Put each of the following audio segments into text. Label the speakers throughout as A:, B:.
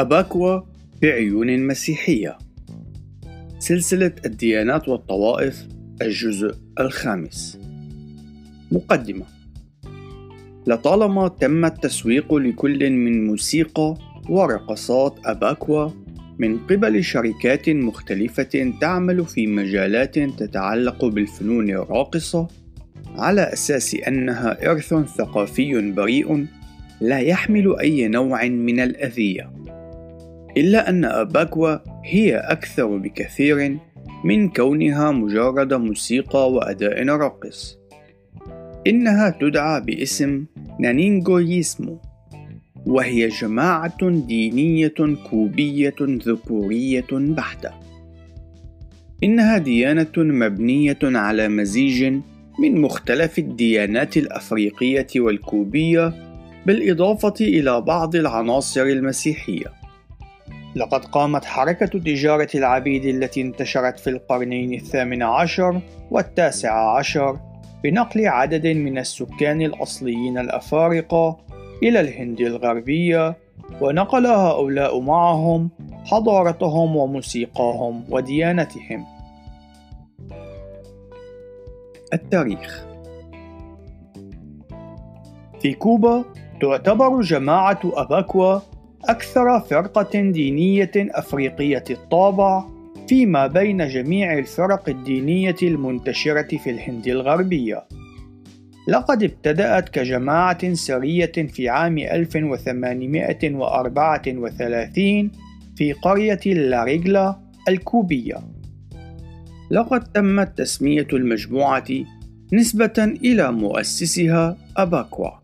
A: أباكوا بعيون مسيحية سلسلة الديانات والطوائف الجزء الخامس. مقدمة. لطالما تم التسويق لكل من موسيقى ورقصات أباكوا من قبل شركات مختلفة تعمل في مجالات تتعلق بالفنون الراقصة على أساس أنها إرث ثقافي بريء لا يحمل أي نوع من الأذية. إلا أن أباكوا هي أكثر بكثير من كونها مجرد موسيقى وأداء راقص إنها تدعى باسم نانينغويسمو وهي جماعة دينية كوبية ذكورية بحتة. إنها ديانة مبنية على مزيج من مختلف الديانات الأفريقية والكوبية بالإضافة إلى بعض العناصر المسيحية. لقد قامت حركة تجارة العبيد التي انتشرت في القرنين الثامن عشر والتاسع عشر بنقل عدد من السكان الأصليين الأفارقة إلى الهند الغربية ونقل هؤلاء معهم حضارتهم وموسيقاهم وديانتهم. التاريخ في كوبا تعتبر جماعة أباكوا أكثر فرقة دينية أفريقية الطابع فيما بين جميع الفرق الدينية المنتشرة في الهند الغربية. لقد ابتدأت كجماعة سرية في عام 1834 في قرية لاريغلا الكوبية. لقد تمت تسمية المجموعة نسبة إلى مؤسسها أباكوا.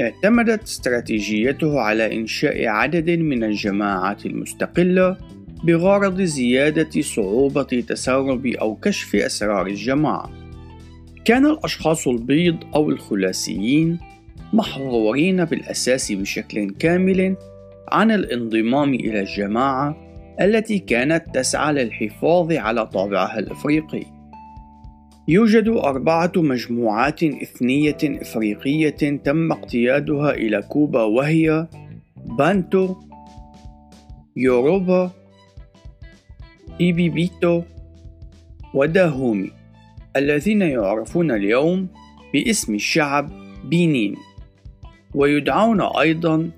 A: اعتمدت استراتيجيته على إنشاء عدد من الجماعات المستقلة بغرض زيادة صعوبة تسرب أو كشف أسرار الجماعة. كان الأشخاص البيض أو الخلاسيين محظورين بالأساس بشكل كامل عن الانضمام إلى الجماعة التي كانت تسعى للحفاظ على طابعها الإفريقي. يوجد أربعة مجموعات إثنية إفريقية تم اقتيادها إلى كوبا وهي بانتو، يوروبا، إيبيبيتو، وداهومي، الذين يعرفون اليوم باسم الشعب بينين، ويدعون أيضا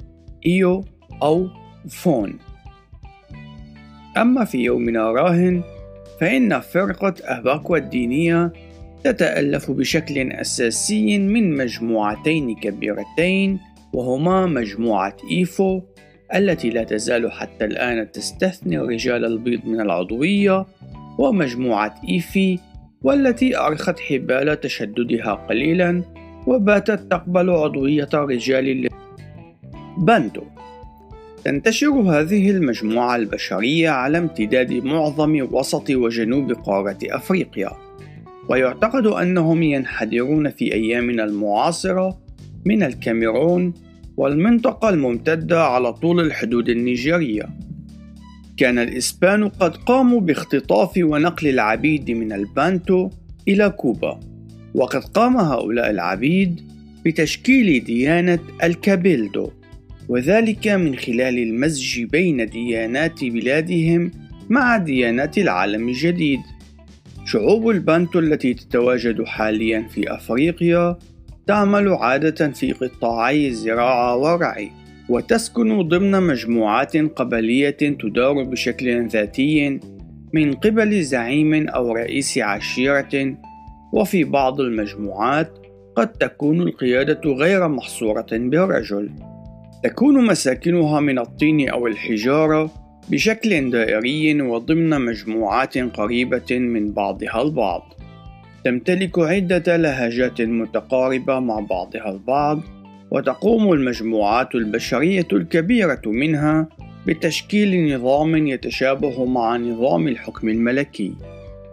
A: إيو أو فون. أما في يومنا الراهن فإن فرقة أباكوا الدينية تتألف بشكل أساسي من مجموعتين كبيرتين وهما مجموعة إيفو التي لا تزال حتى الآن تستثني الرجال البيض من العضوية ومجموعة إيفي والتي أرخت حبال تشددها قليلا وباتت تقبل عضوية الرجال باندو تنتشر هذه المجموعة البشرية على امتداد معظم وسط وجنوب قارة أفريقيا، ويعتقد أنهم ينحدرون في أيامنا المعاصرة من الكاميرون والمنطقة الممتدة على طول الحدود النيجيرية. كان الإسبان قد قاموا باختطاف ونقل العبيد من البانتو إلى كوبا، وقد قام هؤلاء العبيد بتشكيل ديانة الكابيلدو وذلك من خلال المزج بين ديانات بلادهم مع ديانات العالم الجديد. شعوب البانتو التي تتواجد حاليا في أفريقيا تعمل عادة في قطاعي الزراعة والرعي وتسكن ضمن مجموعات قبلية تدار بشكل ذاتي من قبل زعيم أو رئيس عشيرة وفي بعض المجموعات قد تكون القيادة غير محصورة بالرجل. تكون مساكنها من الطين أو الحجارة بشكل دائري وضمن مجموعات قريبة من بعضها البعض. تمتلك عدة لهجات متقاربة مع بعضها البعض، وتقوم المجموعات البشرية الكبيرة منها بتشكيل نظام يتشابه مع نظام الحكم الملكي.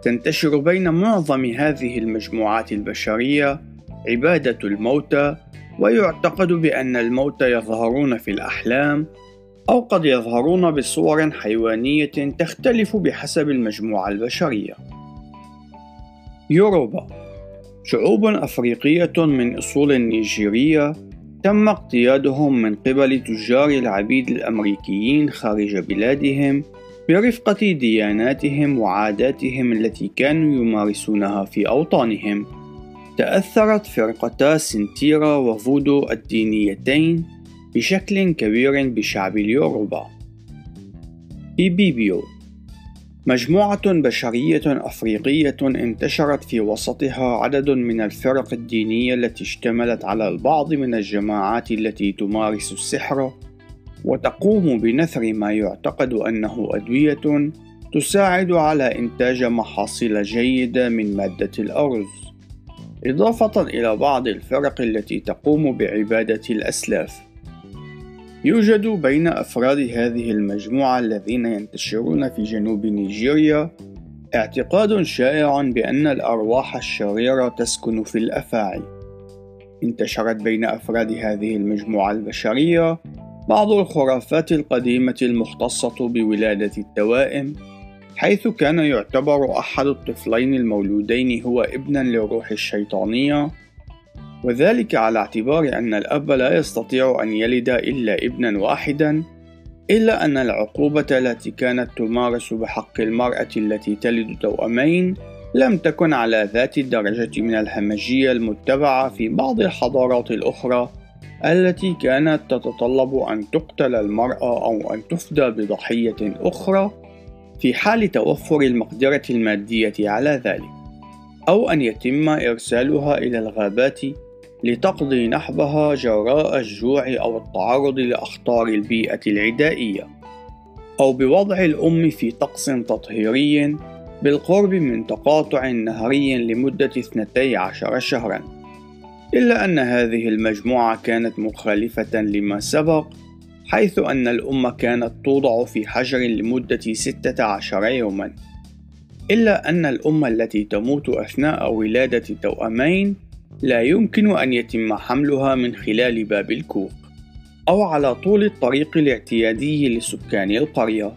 A: تنتشر بين معظم هذه المجموعات البشرية عبادة الموتى ويعتقد بأن الموتى يظهرون في الأحلام أو قد يظهرون بصور حيوانية تختلف بحسب المجموعة البشرية. يوروبا شعوب أفريقية من أصول نيجيرية تم اقتيادهم من قبل تجار العبيد الأمريكيين خارج بلادهم برفقة دياناتهم وعاداتهم التي كانوا يمارسونها في أوطانهم. تأثرت فرقتا سنتيرا وفودو الدينيتين بشكل كبير بشعب اليوروبا. بيبيبيو مجموعة بشرية أفريقية انتشرت في وسطها عدد من الفرق الدينية التي اشتملت على البعض من الجماعات التي تمارس السحر وتقوم بنثر ما يعتقد أنه أدوية تساعد على إنتاج محاصيل جيدة من مادة الأرز، إضافة إلى بعض الفرق التي تقوم بعبادة الأسلاف. يوجد بين أفراد هذه المجموعة الذين ينتشرون في جنوب نيجيريا اعتقاد شائع بأن الأرواح الشريرة تسكن في الأفاعي. انتشرت بين أفراد هذه المجموعة البشرية بعض الخرافات القديمة المختصة بولادة التوائم، حيث كان يعتبر أحد الطفلين المولودين هو ابنا للروح الشيطانية، وذلك على اعتبار أن الأب لا يستطيع أن يلد إلا ابنا واحدا، إلا أن العقوبة التي كانت تمارس بحق المرأة التي تلد توأمين لم تكن على ذات الدرجة من الهمجية المتبعة في بعض الحضارات الأخرى التي كانت تتطلب أن تقتل المرأة أو أن تفدى بضحية أخرى في حال توفر المقدرة المادية على ذلك، أو أن يتم إرسالها إلى الغابات لتقضي نحبها جراء الجوع أو التعرض لأخطار البيئة العدائية، أو بوضع الأم في طقس تطهيري بالقرب من تقاطع نهري لمدة 12 شهرًا. إلا أن هذه المجموعة كانت مخالفة لما سبق حيث أن الأمة كانت توضع في حجر لمدة ستة عشر يوما إلا أن الأمة التي تموت أثناء ولادة توأمين لا يمكن أن يتم حملها من خلال باب الكوخ أو على طول الطريق الاعتيادي لسكان القرية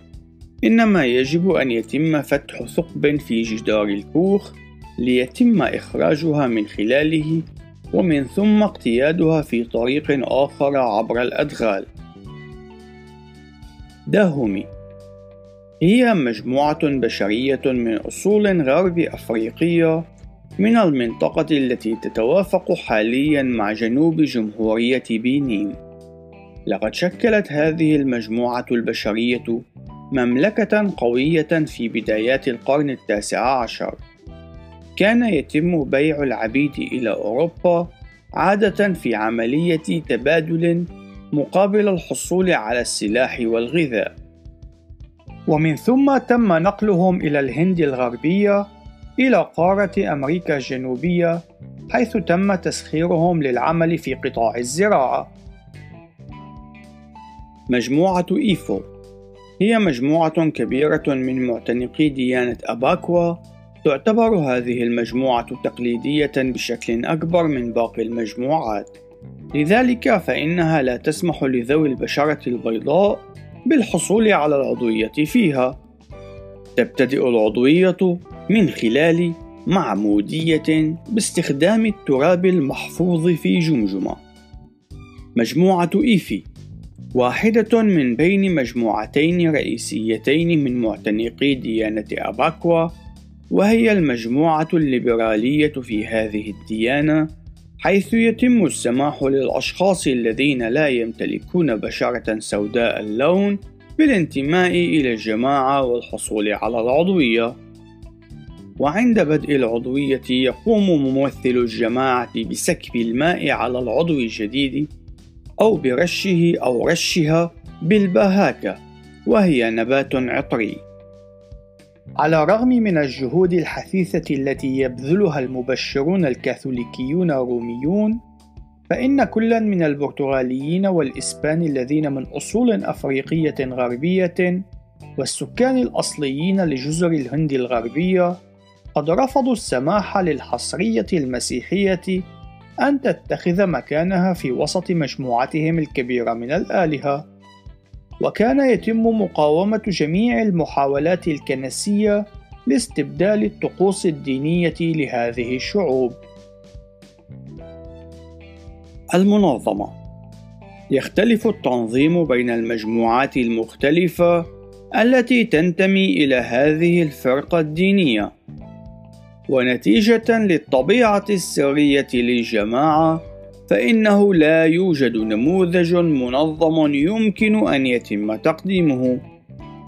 A: إنما يجب أن يتم فتح ثقب في جدار الكوخ ليتم إخراجها من خلاله ومن ثم اقتيادها في طريق آخر عبر الأدغال. داهومي هي مجموعة بشرية من أصول غرب أفريقية من المنطقة التي تتوافق حاليا مع جنوب جمهورية بنين. لقد شكلت هذه المجموعة البشرية مملكة قوية في بدايات القرن التاسع عشر. كان يتم بيع العبيد إلى أوروبا عادة في عملية تبادل مقابل الحصول على السلاح والغذاء. ومن ثم تم نقلهم إلى الهند الغربية إلى قارة أمريكا الجنوبية حيث تم تسخيرهم للعمل في قطاع الزراعة. مجموعة إيفو. هي مجموعة كبيرة من معتنقي ديانة أباكوا. تعتبر هذه المجموعة تقليدية بشكل أكبر من باقي المجموعات، لذلك فإنها لا تسمح لذوي البشرة البيضاء بالحصول على العضوية فيها. تبتدئ العضوية من خلال معمودية باستخدام التراب المحفوظ في جمجمة. مجموعة إيفي واحدة من بين مجموعتين رئيسيتين من معتنقي ديانة أباكوا وهي المجموعة الليبرالية في هذه الديانة حيث يتم السماح للأشخاص الذين لا يمتلكون بشرة سوداء اللون بالانتماء إلى الجماعة والحصول على العضوية. وعند بدء العضوية يقوم ممثل الجماعة بسكب الماء على العضو الجديد أو برشه أو رشها بالبهاكة وهي نبات عطري. على الرغم من الجهود الحثيثة التي يبذلها المبشرون الكاثوليكيون الروميون، فإن كلا من البرتغاليين والإسبان الذين من أصول أفريقية غربية والسكان الأصليين لجزر الهند الغربية قد رفضوا السماح للحصرية المسيحية أن تتخذ مكانها في وسط مجموعتهم الكبيرة من الآلهة. وكان يتم مقاومة جميع المحاولات الكنسية لاستبدال الطقوس الدينية لهذه الشعوب. المنظمة يختلف التنظيم بين المجموعات المختلفة التي تنتمي إلى هذه الفرقة الدينية ونتيجة للطبيعة السرية للجماعة فإنه لا يوجد نموذج منظم يمكن أن يتم تقديمه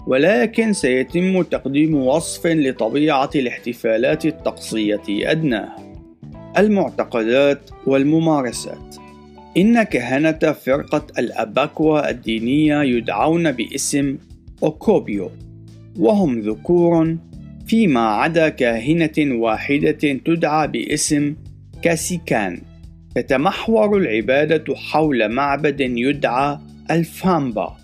A: ولكن سيتم تقديم وصف لطبيعة الاحتفالات الطقسية أدناه المعتقدات والممارسات. إن كهنة فرقة الأباكوا الدينية يدعون باسم أوكوبيو وهم ذكور فيما عدا كاهنة واحدة تدعى باسم كاسيكان. تتمحور العبادة حول معبد يدعى الفامبا.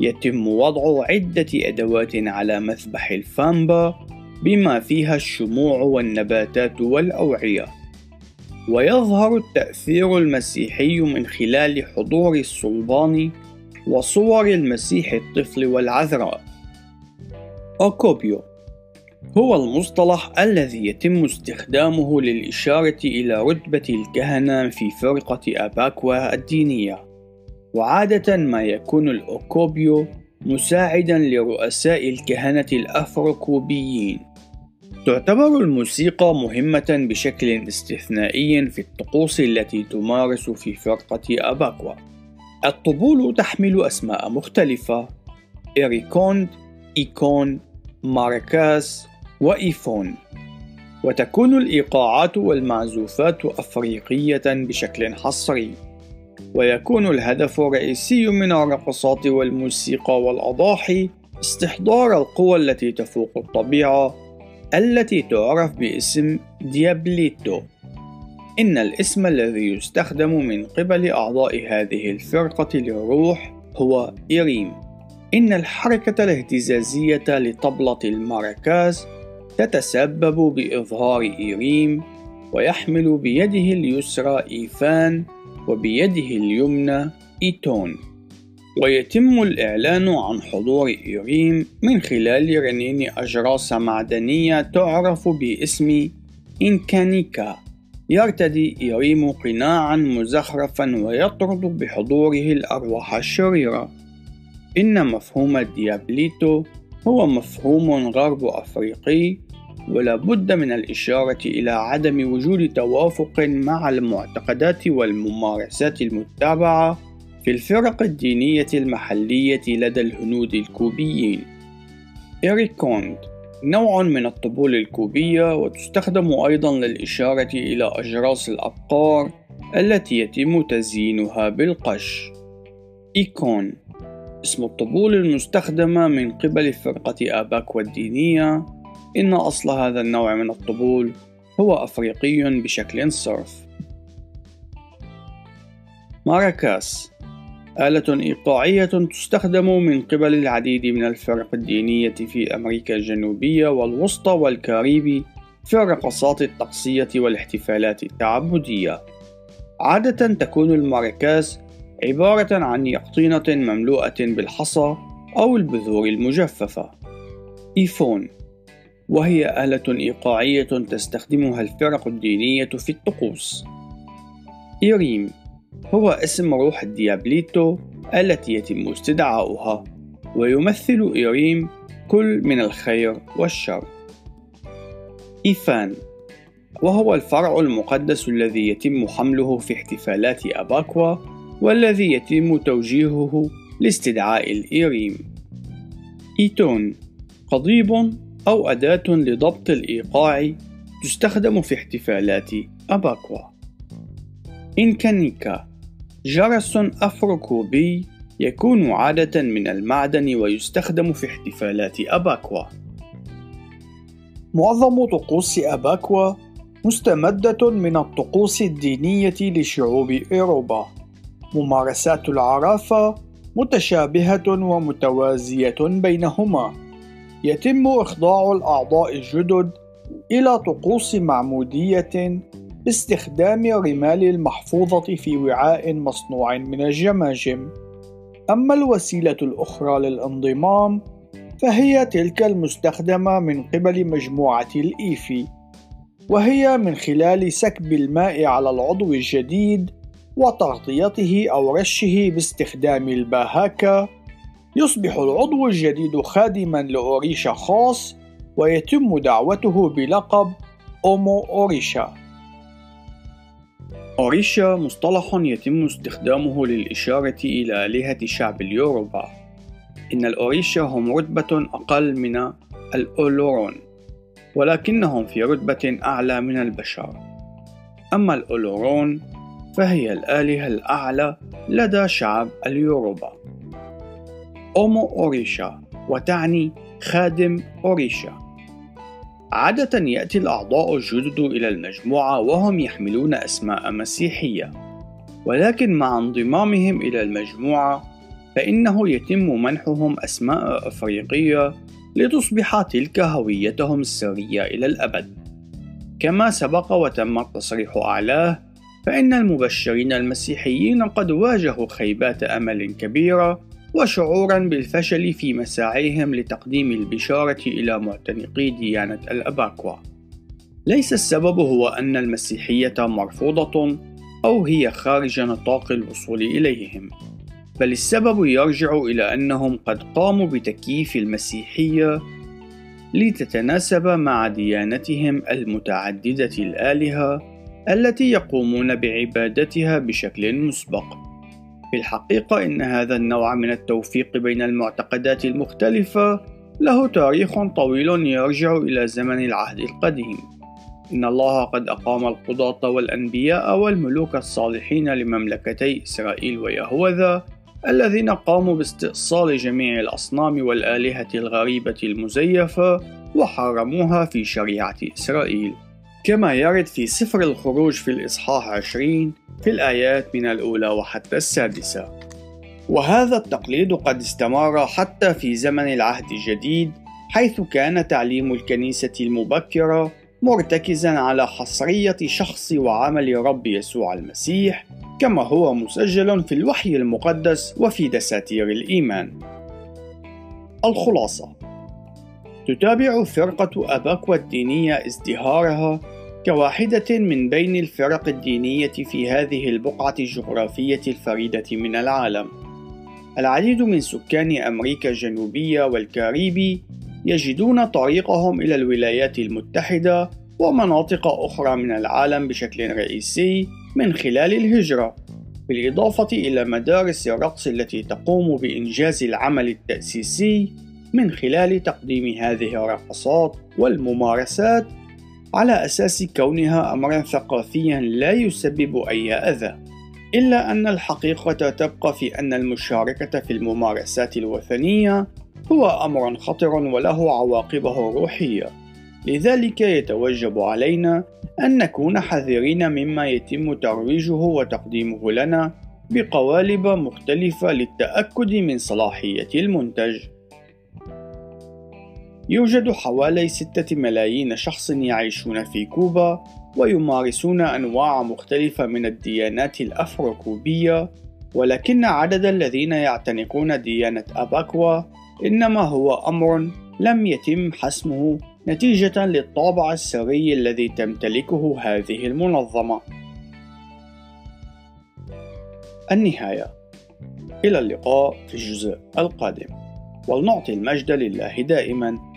A: يتم وضع عدة أدوات على مذبح الفامبا بما فيها الشموع والنباتات والأوعية. ويظهر التأثير المسيحي من خلال حضور الصلبان وصور المسيح الطفل والعذراء. أوكوبيو هو المصطلح الذي يتم استخدامه للإشارة إلى رتبة الكهنة في فرقة أباكوا الدينية. وعادة ما يكون الأوكوبيو مساعدا لرؤساء الكهنة الأفروكوبيين تعتبر الموسيقى مهمة بشكل استثنائي في الطقوس التي تمارس في فرقة أباكوا. الطبول تحمل أسماء مختلفة. إيريكوند، إيكون، ماركاس، وإيفون. وتكون الإيقاعات والمعزوفات أفريقية بشكل حصري. ويكون الهدف الرئيسي من الرقصات والموسيقى والأضاحي استحضار القوى التي تفوق الطبيعة التي تعرف باسم ديابليتو. إن الاسم الذي يستخدم من قبل أعضاء هذه الفرقة للروح هو إيريم. إن الحركة الاهتزازية لطبلة الماراكاس تتسبب بإظهار إيريم ويحمل بيده اليسرى إيفان وبيده اليمنى إيتون. ويتم الإعلان عن حضور إيريم من خلال رنين أجراس معدنية تعرف باسم إنكانيكا. يرتدي إيريم قناعا مزخرفا ويطرد بحضوره الأرواح الشريرة. إن مفهوم الديابليتو هو مفهوم غرب أفريقي ولا بد من الإشارة إلى عدم وجود توافق مع المعتقدات والممارسات المتبعة في الفرق الدينية المحلية لدى الهنود الكوبيين. إيريكوند نوع من الطبول الكوبية وتستخدم أيضا للإشارة إلى أجراس الأبقار التي يتم تزيينها بالقش. إيكون اسم الطبول المستخدمة من قبل فرقة آباكوا الدينية إن أصل هذا النوع من الطبول هو أفريقي بشكل صرف. ماراكاس آلة إيقاعية تستخدم من قبل العديد من الفرق الدينية في أمريكا الجنوبية والوسطى والكاريبي في الرقصات الطقسية والاحتفالات التعبدية. عادة تكون الماراكاس عبارة عن يقطينة مملوءة بالحصى أو البذور المجففة. إيفون وهي آلة إيقاعية تستخدمها الفرق الدينية في الطقوس. إيريم هو اسم روح الديابليتو التي يتم استدعاؤها ويمثل إيريم كل من الخير والشر إيفان وهو الفرع المقدس الذي يتم حمله في احتفالات أباكوا والذي يتم توجيهه لاستدعاء الإيريم. إيتون قضيب أو أداة لضبط الإيقاع تستخدم في احتفالات أباكوا. إنكانيكا جرس أفروكوبي يكون عادة من المعدن ويستخدم في احتفالات أباكوا. معظم طقوس أباكوا مستمدة من الطقوس الدينية لشعوب أوروبا. ممارسات العرافة متشابهة ومتوازية بينهما يتم إخضاع الأعضاء الجدد إلى طقوس معمودية باستخدام الرمال المحفوظة في وعاء مصنوع من الجماجم. أما الوسيلة الأخرى للانضمام فهي تلك المستخدمة من قبل مجموعة الإيفي، وهي من خلال سكب الماء على العضو الجديد
B: وتغطيته أو رشه باستخدام الباهاكا. يصبح العضو الجديد خادما لأوريشا خاص ويتم دعوته بلقب أومو أوريشا.
A: أوريشا مصطلح يتم استخدامه للإشارة إلى آلهة شعب اليوروبا. إن الأوريشا هم رتبة أقل من الأولورون ولكنهم في رتبة أعلى من البشر. أما الأولورون فهي الآلهة الأعلى لدى شعب اليوروبا. أومو أوريشا وتعني خادم أوريشا. عادة يأتي الأعضاء الجدد إلى المجموعة وهم يحملون أسماء مسيحية. ولكن مع انضمامهم إلى المجموعة فإنه يتم منحهم أسماء أفريقية لتصبح تلك هويتهم السرية إلى الأبد. كما سبق وتم التصريح أعلاه فإن المبشرين المسيحيين قد واجهوا خيبات أمل كبيرة وشعورا بالفشل في مساعيهم لتقديم البشارة إلى معتنقي ديانة الأباكوا. ليس السبب هو أن المسيحية مرفوضة أو هي خارج نطاق الوصول إليهم، بل السبب يرجع إلى أنهم قد قاموا بتكييف المسيحية لتتناسب مع ديانتهم المتعددة الآلهة التي يقومون بعبادتها بشكل مسبق. في الحقيقة إن هذا النوع من التوفيق بين المعتقدات المختلفة له تاريخ طويل يرجع إلى زمن العهد القديم. إن الله قد أقام القضاة والأنبياء والملوك الصالحين لمملكتي إسرائيل ويهوذا الذين قاموا باستئصال جميع الأصنام والآلهة الغريبة المزيفة وحرموها في شريعة إسرائيل. كما يرد في سفر الخروج في الإصحاح 20 في الآيات من الأولى وحتى السادسة وهذا التقليد قد استمر حتى في زمن العهد الجديد حيث كان تعليم الكنيسة المبكرة مرتكزا على حصرية شخص وعمل رب يسوع المسيح كما هو مسجل في الوحي المقدس وفي دساتير الإيمان. الخلاصة تتابع فرقة أباكوا الدينية ازدهارها كواحدة من بين الفرق الدينية في هذه البقعة الجغرافية الفريدة من العالم. العديد من سكان أمريكا الجنوبية والكاريبي يجدون طريقهم إلى الولايات المتحدة ومناطق أخرى من العالم بشكل رئيسي من خلال الهجرة، بالإضافة إلى مدارس الرقص التي تقوم بإنجاز العمل التأسيسي من خلال تقديم هذه الرقصات والممارسات على أساس كونها أمرا ثقافيا لا يسبب أي أذى إلا أن الحقيقة تبقى في أن المشاركة في الممارسات الوثنية هو أمر خطر وله عواقبه الروحية. لذلك يتوجب علينا أن نكون حذرين مما يتم ترويجه وتقديمه لنا بقوالب مختلفة للتأكد من صلاحية المنتج. يوجد حوالي ستة ملايين شخص يعيشون في كوبا ويمارسون أنواع مختلفة من الديانات الأفروكوبية ولكن عدد الذين يعتنقون ديانة أباكوا إنما هو أمر لم يتم حسمه نتيجة للطابع السري الذي تمتلكه هذه المنظمة. النهاية. إلى اللقاء في الجزء القادم. ولنعطي المجد لله دائما.